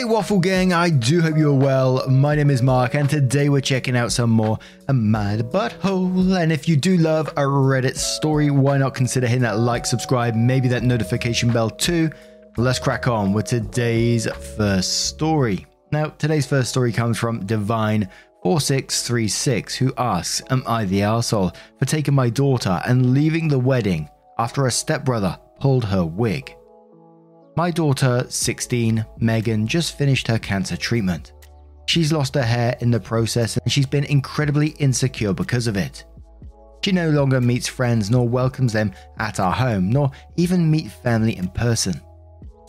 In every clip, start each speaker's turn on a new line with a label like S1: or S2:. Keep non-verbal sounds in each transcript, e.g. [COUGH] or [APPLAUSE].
S1: Hey, Waffle Gang, I do hope you're well. My name is Mark, and today we're checking out some more A Mad Butthole. And if you do love a Reddit story, why not consider hitting that like, subscribe, maybe that notification bell too? Let's crack on with today's first story. Now, today's first story comes from Divine4636, who asks Am I the asshole for taking my daughter and leaving the wedding after a stepbrother pulled her wig? My daughter, 16, Megan, just finished her cancer treatment. She's lost her hair in the process and she's been incredibly insecure because of it. She no longer meets friends nor welcomes them at our home, nor even meet family in person.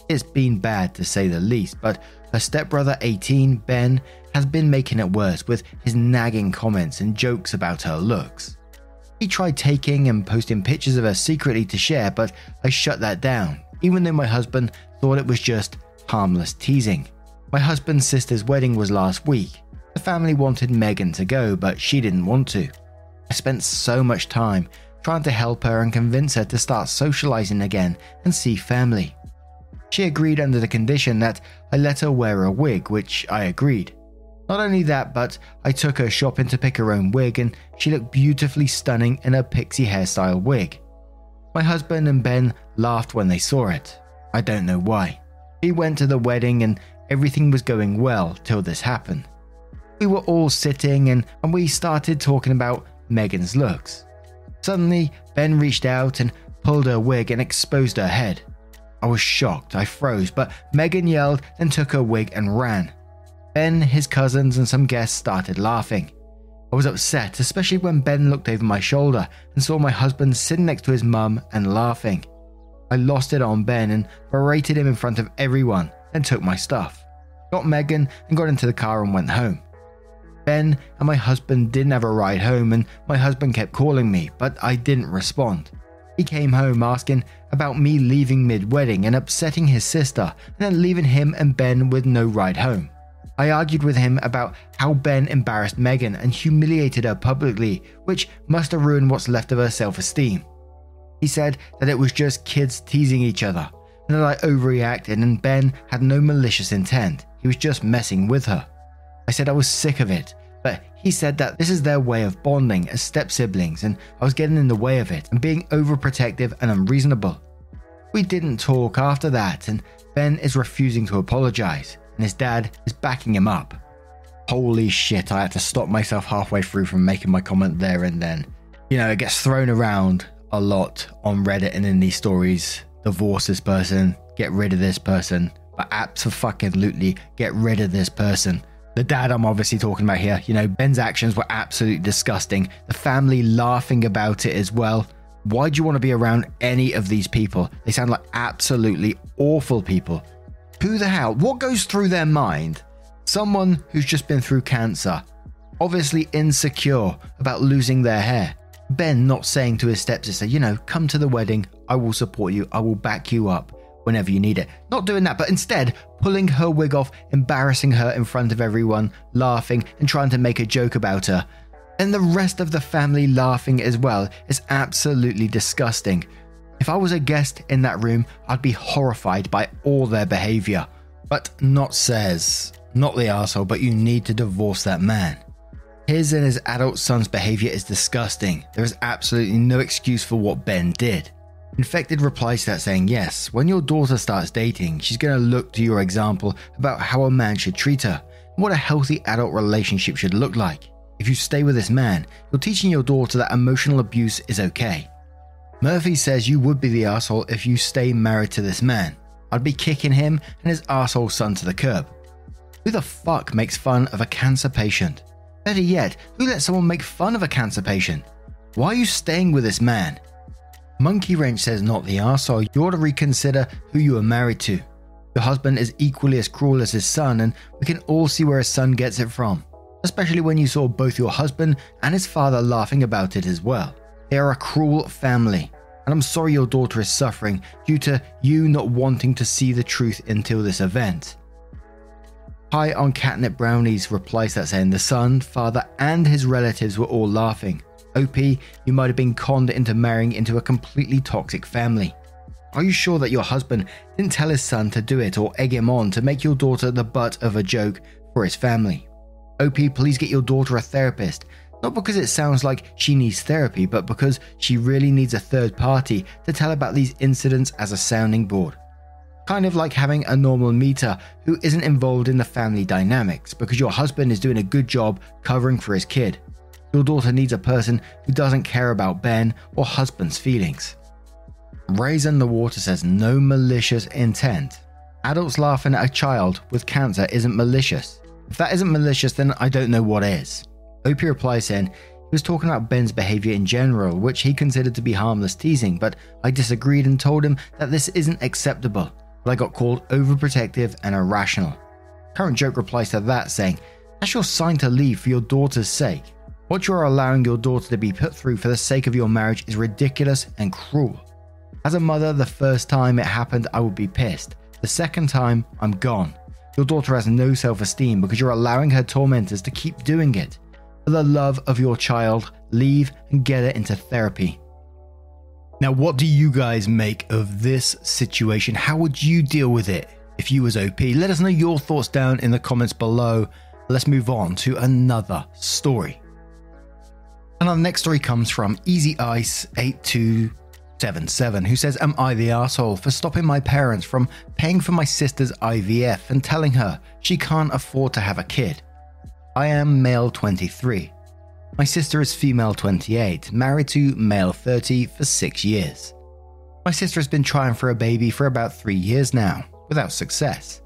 S1: It's been bad to say the least, but her stepbrother 18, Ben, has been making it worse with his nagging comments and jokes about her looks. He tried taking and posting pictures of her secretly to share, but I shut that down even though my husband thought it was just harmless teasing. My husband's sister's wedding was last week. The family wanted Megan to go, but she didn't want to. I spent so much time trying to help her and convince her to start socializing again and see family. She agreed under the condition that I let her wear a wig, which I agreed. Not only that, but I took her shopping to pick her own wig and she looked beautifully stunning in her pixie hairstyle wig. My husband and Ben laughed when they saw it. I don't know why. We went to the wedding and everything was going well till this happened. We were all sitting and, and we started talking about Megan's looks. Suddenly, Ben reached out and pulled her wig and exposed her head. I was shocked, I froze, but Megan yelled, and took her wig and ran. Ben, his cousins, and some guests started laughing. I was upset, especially when Ben looked over my shoulder and saw my husband sitting next to his mum and laughing. I lost it on Ben and berated him in front of everyone, then took my stuff, got Megan, and got into the car and went home. Ben and my husband didn't have a ride home, and my husband kept calling me, but I didn't respond. He came home asking about me leaving mid wedding and upsetting his sister, and then leaving him and Ben with no ride home. I argued with him about how Ben embarrassed Megan and humiliated her publicly, which must have ruined what's left of her self esteem. He said that it was just kids teasing each other, and that I overreacted and Ben had no malicious intent. He was just messing with her. I said I was sick of it, but he said that this is their way of bonding as step siblings, and I was getting in the way of it and being overprotective and unreasonable. We didn't talk after that, and Ben is refusing to apologize and his dad is backing him up. Holy shit, I had to stop myself halfway through from making my comment there and then. You know, it gets thrown around a lot on Reddit and in these stories. Divorce this person, get rid of this person, but absolutely get rid of this person. The dad I'm obviously talking about here, you know, Ben's actions were absolutely disgusting. The family laughing about it as well. Why do you want to be around any of these people? They sound like absolutely awful people. Who the hell? What goes through their mind? Someone who's just been through cancer, obviously insecure about losing their hair. Ben not saying to his stepsister, you know, come to the wedding, I will support you, I will back you up whenever you need it. Not doing that, but instead pulling her wig off, embarrassing her in front of everyone, laughing and trying to make a joke about her. And the rest of the family laughing as well is absolutely disgusting. If I was a guest in that room, I'd be horrified by all their behavior. But not says, not the asshole, but you need to divorce that man. His and his adult son's behavior is disgusting. There is absolutely no excuse for what Ben did. Infected replies to that saying, Yes, when your daughter starts dating, she's going to look to your example about how a man should treat her and what a healthy adult relationship should look like. If you stay with this man, you're teaching your daughter that emotional abuse is okay. Murphy says you would be the asshole if you stay married to this man. I'd be kicking him and his asshole son to the curb. Who the fuck makes fun of a cancer patient? Better yet, who lets someone make fun of a cancer patient? Why are you staying with this man? Monkey Wrench says not the asshole. You ought to reconsider who you are married to. Your husband is equally as cruel as his son, and we can all see where his son gets it from. Especially when you saw both your husband and his father laughing about it as well. They are a cruel family, and I'm sorry your daughter is suffering due to you not wanting to see the truth until this event. High on catnip brownies replies that saying the son, father, and his relatives were all laughing. OP, you might have been conned into marrying into a completely toxic family. Are you sure that your husband didn't tell his son to do it or egg him on to make your daughter the butt of a joke for his family? OP, please get your daughter a therapist. Not because it sounds like she needs therapy, but because she really needs a third party to tell about these incidents as a sounding board. Kind of like having a normal meter who isn't involved in the family dynamics because your husband is doing a good job covering for his kid. Your daughter needs a person who doesn't care about Ben or husband's feelings. Raisin the Water says no malicious intent. Adults laughing at a child with cancer isn't malicious. If that isn't malicious, then I don't know what is. OP replies saying he was talking about Ben's behavior in general, which he considered to be harmless teasing, but I disagreed and told him that this isn't acceptable. But I got called overprotective and irrational. Current joke replies to that saying, That's your sign to leave for your daughter's sake. What you are allowing your daughter to be put through for the sake of your marriage is ridiculous and cruel. As a mother, the first time it happened, I would be pissed. The second time, I'm gone. Your daughter has no self esteem because you're allowing her tormentors to keep doing it. For the love of your child, leave and get it into therapy. Now, what do you guys make of this situation? How would you deal with it if you was OP? Let us know your thoughts down in the comments below. Let's move on to another story. And our next story comes from Easy Ice 8277, who says, Am I the asshole for stopping my parents from paying for my sister's IVF and telling her she can't afford to have a kid? I am male 23. My sister is female 28, married to male 30 for six years. My sister has been trying for a baby for about three years now, without success.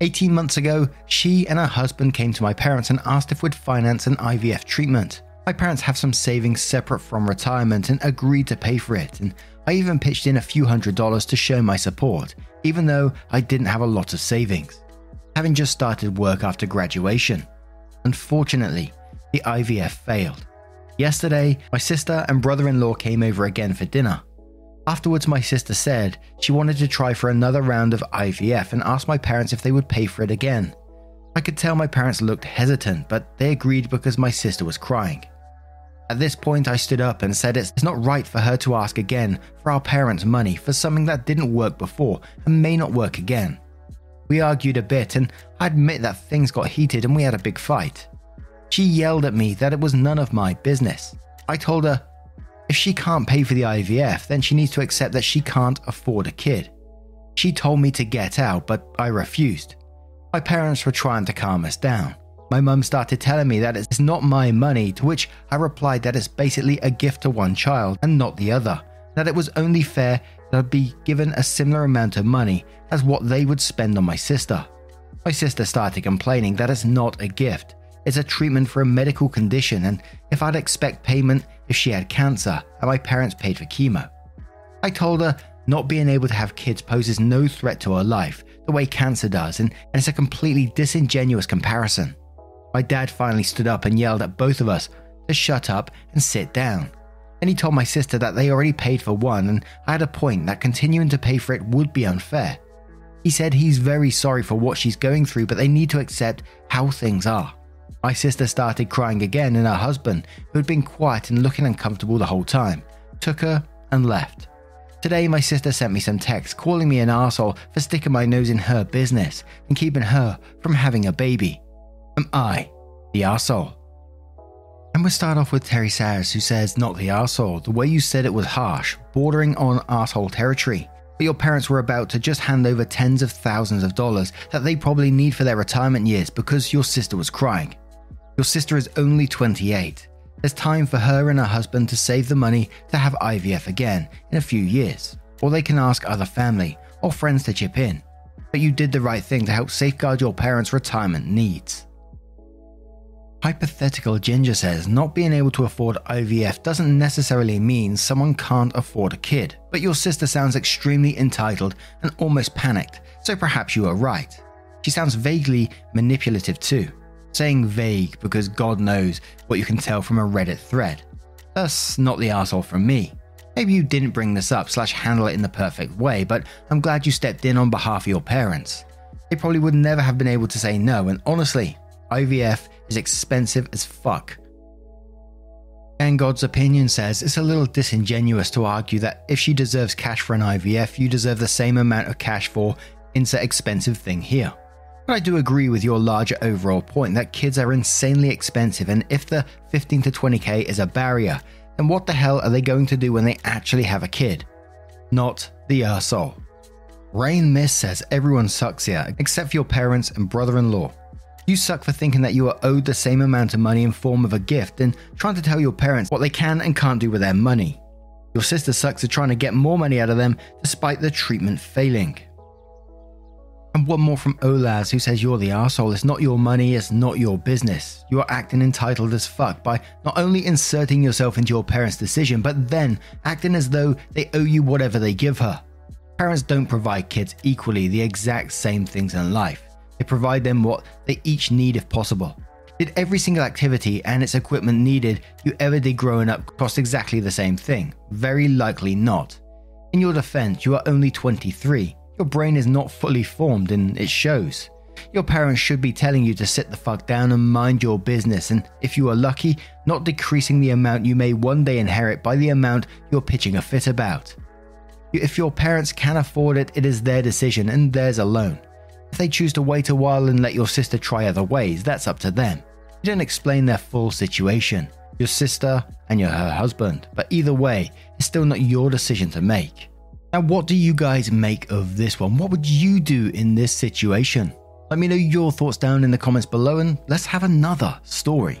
S1: 18 months ago, she and her husband came to my parents and asked if we'd finance an IVF treatment. My parents have some savings separate from retirement and agreed to pay for it, and I even pitched in a few hundred dollars to show my support, even though I didn't have a lot of savings, having just started work after graduation. Unfortunately, the IVF failed. Yesterday, my sister and brother in law came over again for dinner. Afterwards, my sister said she wanted to try for another round of IVF and asked my parents if they would pay for it again. I could tell my parents looked hesitant, but they agreed because my sister was crying. At this point, I stood up and said it's not right for her to ask again for our parents' money for something that didn't work before and may not work again. We argued a bit, and I admit that things got heated and we had a big fight. She yelled at me that it was none of my business. I told her if she can't pay for the IVF, then she needs to accept that she can't afford a kid. She told me to get out, but I refused. My parents were trying to calm us down. My mum started telling me that it's not my money, to which I replied that it's basically a gift to one child and not the other, that it was only fair I'd be given a similar amount of money as what they would spend on my sister. My sister started complaining that it's not a gift, it's a treatment for a medical condition, and if I'd expect payment if she had cancer and my parents paid for chemo. I told her not being able to have kids poses no threat to her life the way cancer does, and, and it's a completely disingenuous comparison. My dad finally stood up and yelled at both of us to shut up and sit down. Then he told my sister that they already paid for one, and I had a point that continuing to pay for it would be unfair. He said he's very sorry for what she's going through, but they need to accept how things are. My sister started crying again, and her husband, who had been quiet and looking uncomfortable the whole time, took her and left. Today, my sister sent me some texts calling me an asshole for sticking my nose in her business and keeping her from having a baby. Am I the arsehole? And we'll start off with Terry Sayers, who says, Not the arsehole. The way you said it was harsh, bordering on arsehole territory. But your parents were about to just hand over tens of thousands of dollars that they probably need for their retirement years because your sister was crying. Your sister is only 28. There's time for her and her husband to save the money to have IVF again in a few years, or they can ask other family or friends to chip in. But you did the right thing to help safeguard your parents' retirement needs. Hypothetical Ginger says not being able to afford IVF doesn't necessarily mean someone can't afford a kid, but your sister sounds extremely entitled and almost panicked, so perhaps you are right. She sounds vaguely manipulative too, saying vague because God knows what you can tell from a Reddit thread. Thus, not the asshole from me. Maybe you didn't bring this up slash handle it in the perfect way, but I'm glad you stepped in on behalf of your parents. They probably would never have been able to say no, and honestly, IVF is expensive as fuck. And God's opinion says it's a little disingenuous to argue that if she deserves cash for an IVF, you deserve the same amount of cash for insert expensive thing here. But I do agree with your larger overall point that kids are insanely expensive, and if the 15 to 20k is a barrier, then what the hell are they going to do when they actually have a kid? Not the arsehole. Rain Mist says everyone sucks here, except for your parents and brother in law. You suck for thinking that you are owed the same amount of money in form of a gift and trying to tell your parents what they can and can't do with their money. Your sister sucks for trying to get more money out of them despite the treatment failing. And one more from Olaz who says you're the asshole. It's not your money, it's not your business. You are acting entitled as fuck by not only inserting yourself into your parents' decision, but then acting as though they owe you whatever they give her. Parents don't provide kids equally the exact same things in life. They provide them what they each need if possible. Did every single activity and its equipment needed you ever did growing up cost exactly the same thing? Very likely not. In your defense, you are only 23. Your brain is not fully formed and it shows. Your parents should be telling you to sit the fuck down and mind your business, and if you are lucky, not decreasing the amount you may one day inherit by the amount you're pitching a fit about. If your parents can afford it, it is their decision and theirs alone. If they choose to wait a while and let your sister try other ways, that's up to them. You don't explain their full situation, your sister and your her husband, but either way, it's still not your decision to make. Now, what do you guys make of this one? What would you do in this situation? Let me know your thoughts down in the comments below and let's have another story.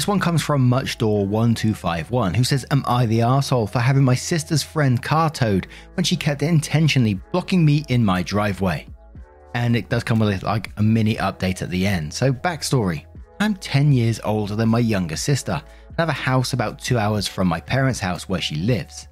S1: This one comes from Muchdoor1251, who says, Am I the arsehole for having my sister's friend car towed when she kept intentionally blocking me in my driveway? And it does come with like a mini update at the end. So, backstory I'm 10 years older than my younger sister and have a house about two hours from my parents' house where she lives.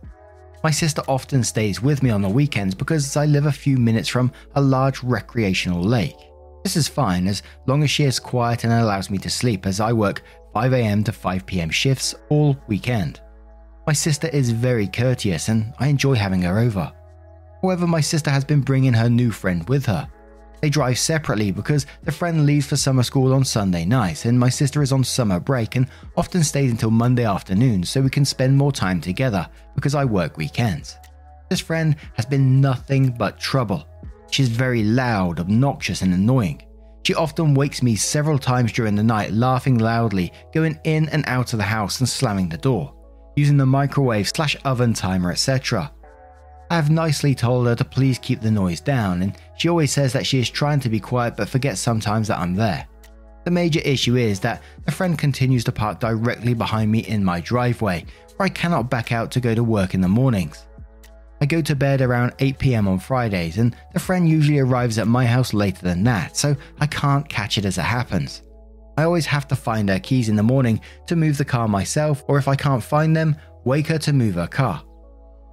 S1: My sister often stays with me on the weekends because I live a few minutes from a large recreational lake. This is fine as long as she is quiet and allows me to sleep as I work 5am to 5pm shifts all weekend. My sister is very courteous and I enjoy having her over. However, my sister has been bringing her new friend with her. They drive separately because the friend leaves for summer school on Sunday night, and my sister is on summer break and often stays until Monday afternoon so we can spend more time together because I work weekends. This friend has been nothing but trouble. She's very loud, obnoxious, and annoying. She often wakes me several times during the night, laughing loudly, going in and out of the house and slamming the door, using the microwave slash oven timer, etc. I have nicely told her to please keep the noise down, and she always says that she is trying to be quiet but forgets sometimes that I'm there. The major issue is that the friend continues to park directly behind me in my driveway, where I cannot back out to go to work in the mornings. I go to bed around 8pm on Fridays, and the friend usually arrives at my house later than that, so I can't catch it as it happens. I always have to find her keys in the morning to move the car myself, or if I can't find them, wake her to move her car.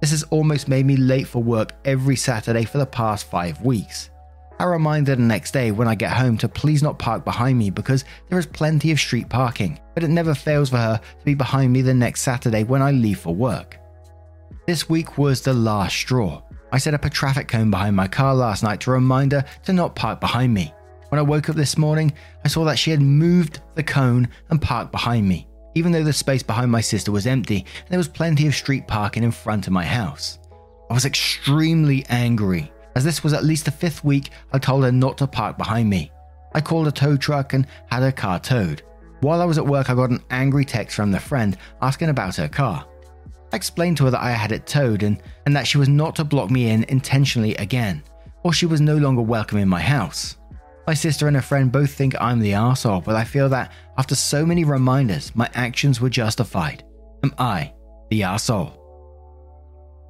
S1: This has almost made me late for work every Saturday for the past five weeks. I remind her the next day when I get home to please not park behind me because there is plenty of street parking, but it never fails for her to be behind me the next Saturday when I leave for work. This week was the last straw. I set up a traffic cone behind my car last night to remind her to not park behind me. When I woke up this morning, I saw that she had moved the cone and parked behind me, even though the space behind my sister was empty and there was plenty of street parking in front of my house. I was extremely angry, as this was at least the fifth week I told her not to park behind me. I called a tow truck and had her car towed. While I was at work, I got an angry text from the friend asking about her car. I explained to her that I had it towed and, and that she was not to block me in intentionally again, or she was no longer welcome in my house. My sister and her friend both think I'm the asshole, but I feel that after so many reminders, my actions were justified. Am I the asshole?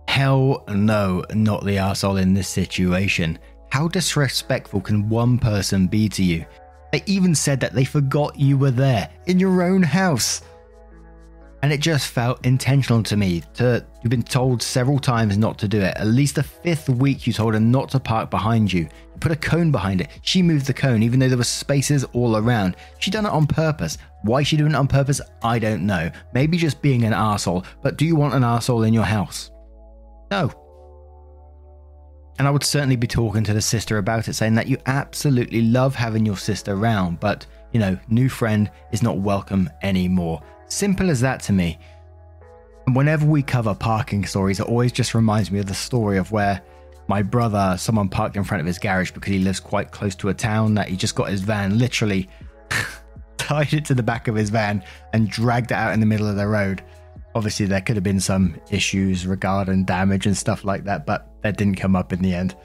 S1: Hell no, not the asshole in this situation. How disrespectful can one person be to you? They even said that they forgot you were there in your own house. And it just felt intentional to me to you've been told several times not to do it. At least the fifth week you told her not to park behind you. You put a cone behind it. She moved the cone even though there were spaces all around. She done it on purpose. Why she doing it on purpose, I don't know. Maybe just being an asshole. But do you want an asshole in your house? No. And I would certainly be talking to the sister about it, saying that you absolutely love having your sister around, but you know, new friend is not welcome anymore. Simple as that to me. And whenever we cover parking stories, it always just reminds me of the story of where my brother, someone parked in front of his garage because he lives quite close to a town that he just got his van literally [LAUGHS] tied it to the back of his van and dragged it out in the middle of the road. Obviously, there could have been some issues regarding damage and stuff like that, but that didn't come up in the end.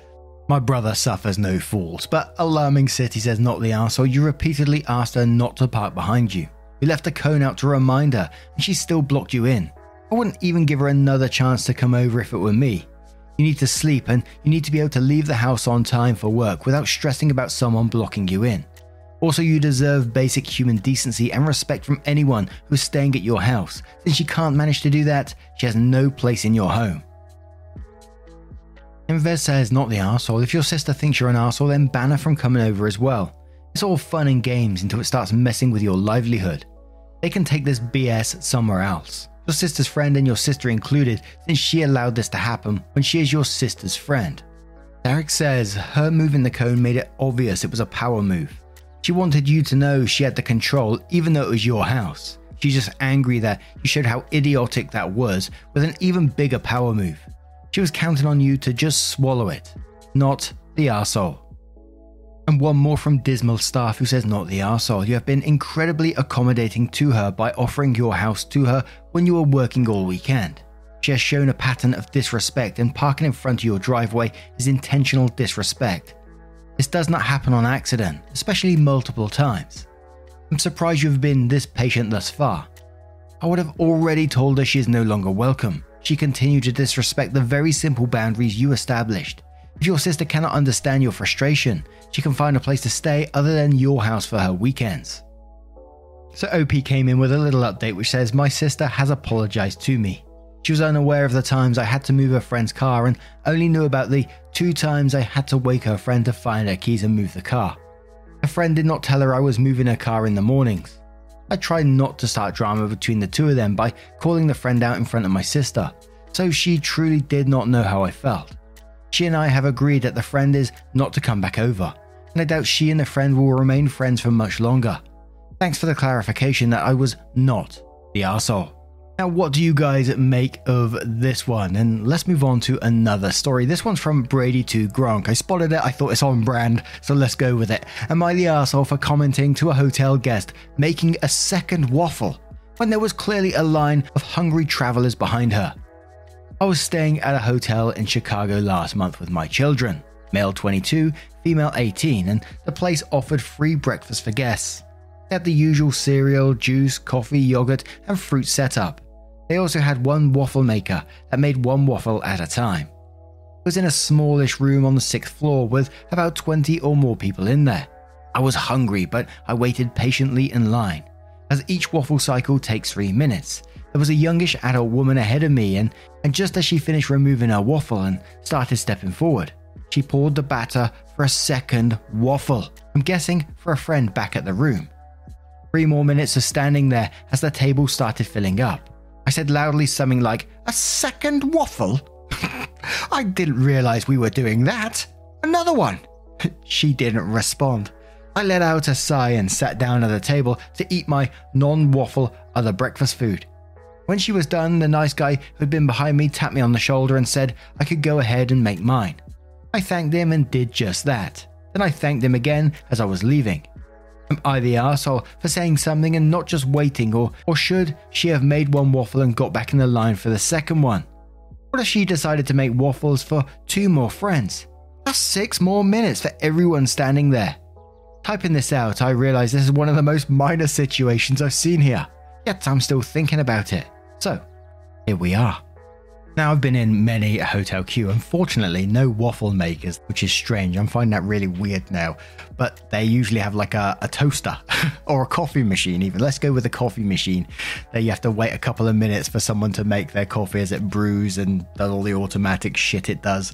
S1: My brother suffers no fools, but alarming city says not the arsehole. You repeatedly asked her not to park behind you. You left a cone out to remind her, and she still blocked you in. I wouldn't even give her another chance to come over if it were me. You need to sleep and you need to be able to leave the house on time for work without stressing about someone blocking you in. Also, you deserve basic human decency and respect from anyone who's staying at your house. Since she can't manage to do that, she has no place in your home. Invez says not the asshole. If your sister thinks you're an asshole, then ban her from coming over as well. It's all fun and games until it starts messing with your livelihood. They can take this BS somewhere else. Your sister's friend and your sister included, since she allowed this to happen when she is your sister's friend. Derek says her moving the cone made it obvious it was a power move. She wanted you to know she had the control even though it was your house. She's just angry that you showed how idiotic that was with an even bigger power move. She was counting on you to just swallow it, not the arsehole. And one more from Dismal Staff who says, Not the arsehole. You have been incredibly accommodating to her by offering your house to her when you were working all weekend. She has shown a pattern of disrespect, and parking in front of your driveway is intentional disrespect. This does not happen on accident, especially multiple times. I'm surprised you've been this patient thus far. I would have already told her she is no longer welcome. She continued to disrespect the very simple boundaries you established. If your sister cannot understand your frustration, she can find a place to stay other than your house for her weekends. So OP came in with a little update which says, My sister has apologized to me. She was unaware of the times I had to move her friend's car and only knew about the two times I had to wake her friend to find her keys and move the car. Her friend did not tell her I was moving her car in the mornings. I tried not to start drama between the two of them by calling the friend out in front of my sister, so she truly did not know how I felt. She and I have agreed that the friend is not to come back over, and I doubt she and the friend will remain friends for much longer. Thanks for the clarification that I was not the arsehole. Now, what do you guys make of this one? And let's move on to another story. This one's from Brady to Gronk. I spotted it, I thought it's on brand, so let's go with it. Am I the asshole for commenting to a hotel guest making a second waffle when there was clearly a line of hungry travelers behind her? I was staying at a hotel in Chicago last month with my children, male 22, female 18, and the place offered free breakfast for guests. They had the usual cereal, juice, coffee, yogurt, and fruit setup. They also had one waffle maker that made one waffle at a time. It was in a smallish room on the sixth floor with about 20 or more people in there. I was hungry, but I waited patiently in line. As each waffle cycle takes three minutes, there was a youngish adult woman ahead of me, and, and just as she finished removing her waffle and started stepping forward, she poured the batter for a second waffle. I'm guessing for a friend back at the room. Three more minutes of standing there as the table started filling up. I said loudly something like, A second waffle? [LAUGHS] I didn't realize we were doing that. Another one. [LAUGHS] she didn't respond. I let out a sigh and sat down at the table to eat my non waffle other breakfast food. When she was done, the nice guy who'd been behind me tapped me on the shoulder and said I could go ahead and make mine. I thanked him and did just that. Then I thanked him again as I was leaving. Am I the asshole for saying something and not just waiting, or, or should she have made one waffle and got back in the line for the second one? What if she decided to make waffles for two more friends? That's six more minutes for everyone standing there. Typing this out, I realize this is one of the most minor situations I've seen here, yet I'm still thinking about it. So, here we are. Now, I've been in many a hotel queue. Unfortunately, no waffle makers, which is strange. I'm finding that really weird now. But they usually have like a, a toaster [LAUGHS] or a coffee machine, even. Let's go with a coffee machine. There, you have to wait a couple of minutes for someone to make their coffee as it brews and does all the automatic shit it does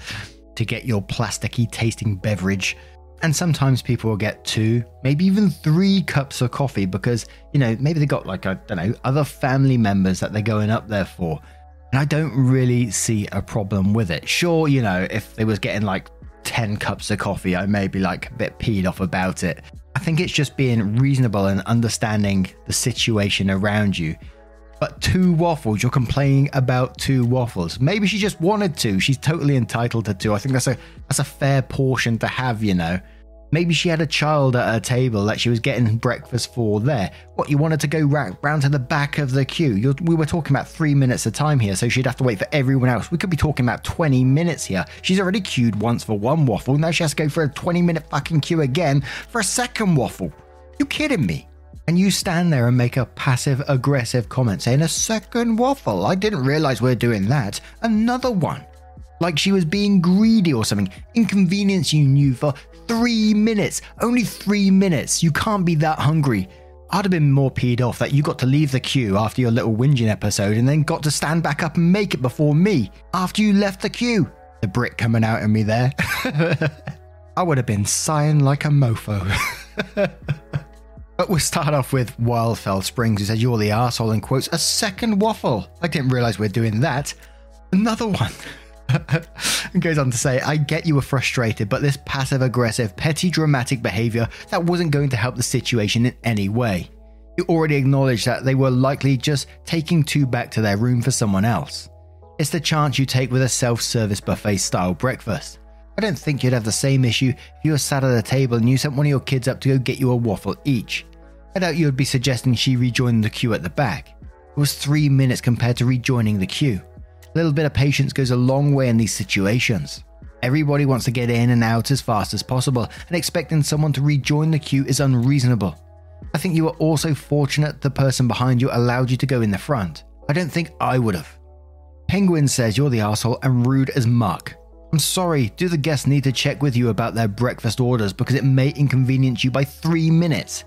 S1: to get your plasticky tasting beverage. And sometimes people will get two, maybe even three cups of coffee because, you know, maybe they got like, I don't know, other family members that they're going up there for. And I don't really see a problem with it. Sure, you know, if they was getting like 10 cups of coffee, I may be like a bit peed off about it. I think it's just being reasonable and understanding the situation around you. But two waffles, you're complaining about two waffles. Maybe she just wanted two. She's totally entitled to two. I think that's a that's a fair portion to have, you know. Maybe she had a child at her table that she was getting breakfast for there. What, you wanted to go round, round to the back of the queue? You're, we were talking about three minutes of time here, so she'd have to wait for everyone else. We could be talking about 20 minutes here. She's already queued once for one waffle, now she has to go for a 20 minute fucking queue again for a second waffle. You kidding me? And you stand there and make a passive aggressive comment saying, A second waffle? I didn't realize we we're doing that. Another one. Like she was being greedy or something. Inconvenience you knew for three minutes. Only three minutes. You can't be that hungry. I'd have been more peed off that you got to leave the queue after your little whinging episode and then got to stand back up and make it before me after you left the queue. The brick coming out of me there. [LAUGHS] I would have been sighing like a mofo. [LAUGHS] but we'll start off with Wildfell Springs, who says, You're the asshole, and quotes, A second waffle. I didn't realize we're doing that. Another one. [LAUGHS] and goes on to say, I get you were frustrated, but this passive aggressive, petty, dramatic behavior that wasn't going to help the situation in any way. You already acknowledged that they were likely just taking two back to their room for someone else. It's the chance you take with a self service buffet style breakfast. I don't think you'd have the same issue if you were sat at a table and you sent one of your kids up to go get you a waffle each. I doubt you would be suggesting she rejoin the queue at the back. It was three minutes compared to rejoining the queue. A little bit of patience goes a long way in these situations. Everybody wants to get in and out as fast as possible, and expecting someone to rejoin the queue is unreasonable. I think you were also fortunate the person behind you allowed you to go in the front. I don't think I would have. Penguin says you're the asshole and rude as muck. I'm sorry, do the guests need to check with you about their breakfast orders because it may inconvenience you by three minutes?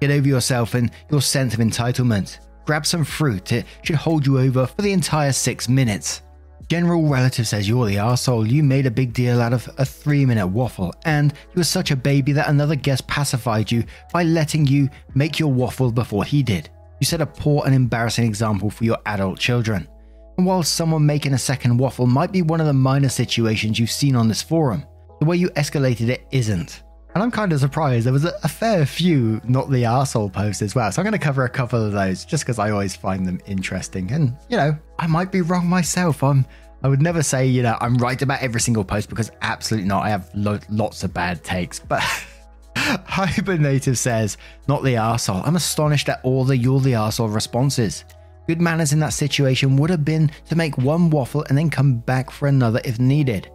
S1: Get over yourself and your sense of entitlement. Grab some fruit, it should hold you over for the entire six minutes. General relative says you're the asshole. You made a big deal out of a three minute waffle, and you were such a baby that another guest pacified you by letting you make your waffle before he did. You set a poor and embarrassing example for your adult children. And while someone making a second waffle might be one of the minor situations you've seen on this forum, the way you escalated it isn't. And I'm kind of surprised. There was a, fair few not the arsehole posts as well. So I'm going to cover a couple of those just because I always find them interesting. And, you know, I might be wrong myself. I'm, I would never say, you know, I'm right about every single post because absolutely not. I have lo- lots of bad takes. But [LAUGHS] Hibernative says, not the arsehole. I'm astonished at all the you're the arsehole responses. Good manners in that situation would have been to make one waffle and then come back for another if needed,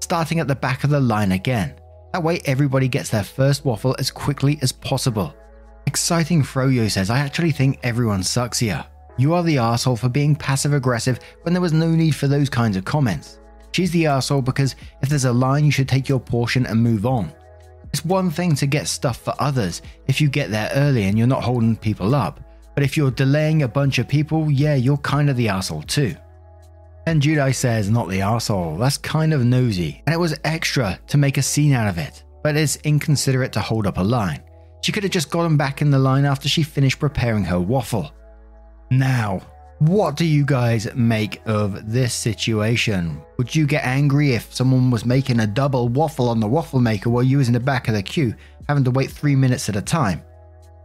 S1: starting at the back of the line again. That way, everybody gets their first waffle as quickly as possible. Exciting Froyo says, I actually think everyone sucks here. You are the asshole for being passive aggressive when there was no need for those kinds of comments. She's the asshole because if there's a line, you should take your portion and move on. It's one thing to get stuff for others if you get there early and you're not holding people up, but if you're delaying a bunch of people, yeah, you're kind of the asshole too. And Judai says, not the asshole. That's kind of nosy. And it was extra to make a scene out of it. But it's inconsiderate to hold up a line. She could have just gotten back in the line after she finished preparing her waffle. Now, what do you guys make of this situation? Would you get angry if someone was making a double waffle on the waffle maker while you was in the back of the queue, having to wait three minutes at a time?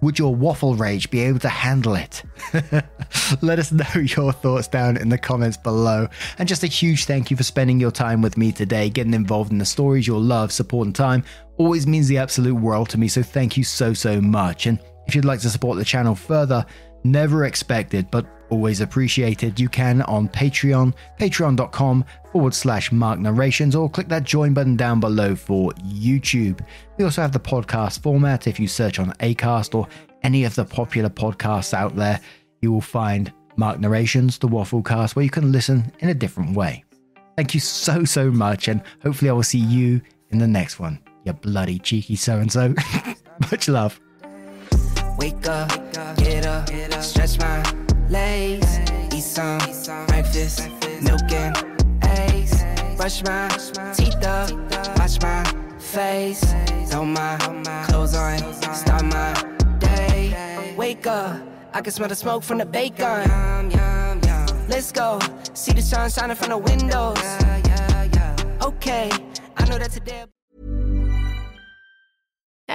S1: Would your waffle rage be able to handle it? [LAUGHS] Let us know [LAUGHS] your thoughts down in the comments below. And just a huge thank you for spending your time with me today, getting involved in the stories, your love, support, and time always means the absolute world to me. So thank you so, so much. And if you'd like to support the channel further, never expected, but always appreciated, you can on Patreon, patreon.com forward slash mark narrations, or click that join button down below for YouTube. We also have the podcast format. If you search on Acast or any of the popular podcasts out there, you will find Mark Narrations, the Waffle Cast, where you can listen in a different way. Thank you so, so much, and hopefully I will see you in the next one. You bloody cheeky so and so. Much love.
S2: Wake up, get up, stretch my legs, eat some breakfast, milk and eggs, brush my teeth up, wash my face, throw my clothes on, start my day. Wake up, I can smell the smoke from the bacon. Let's go, see the sun shining from the windows. Okay, I know that today.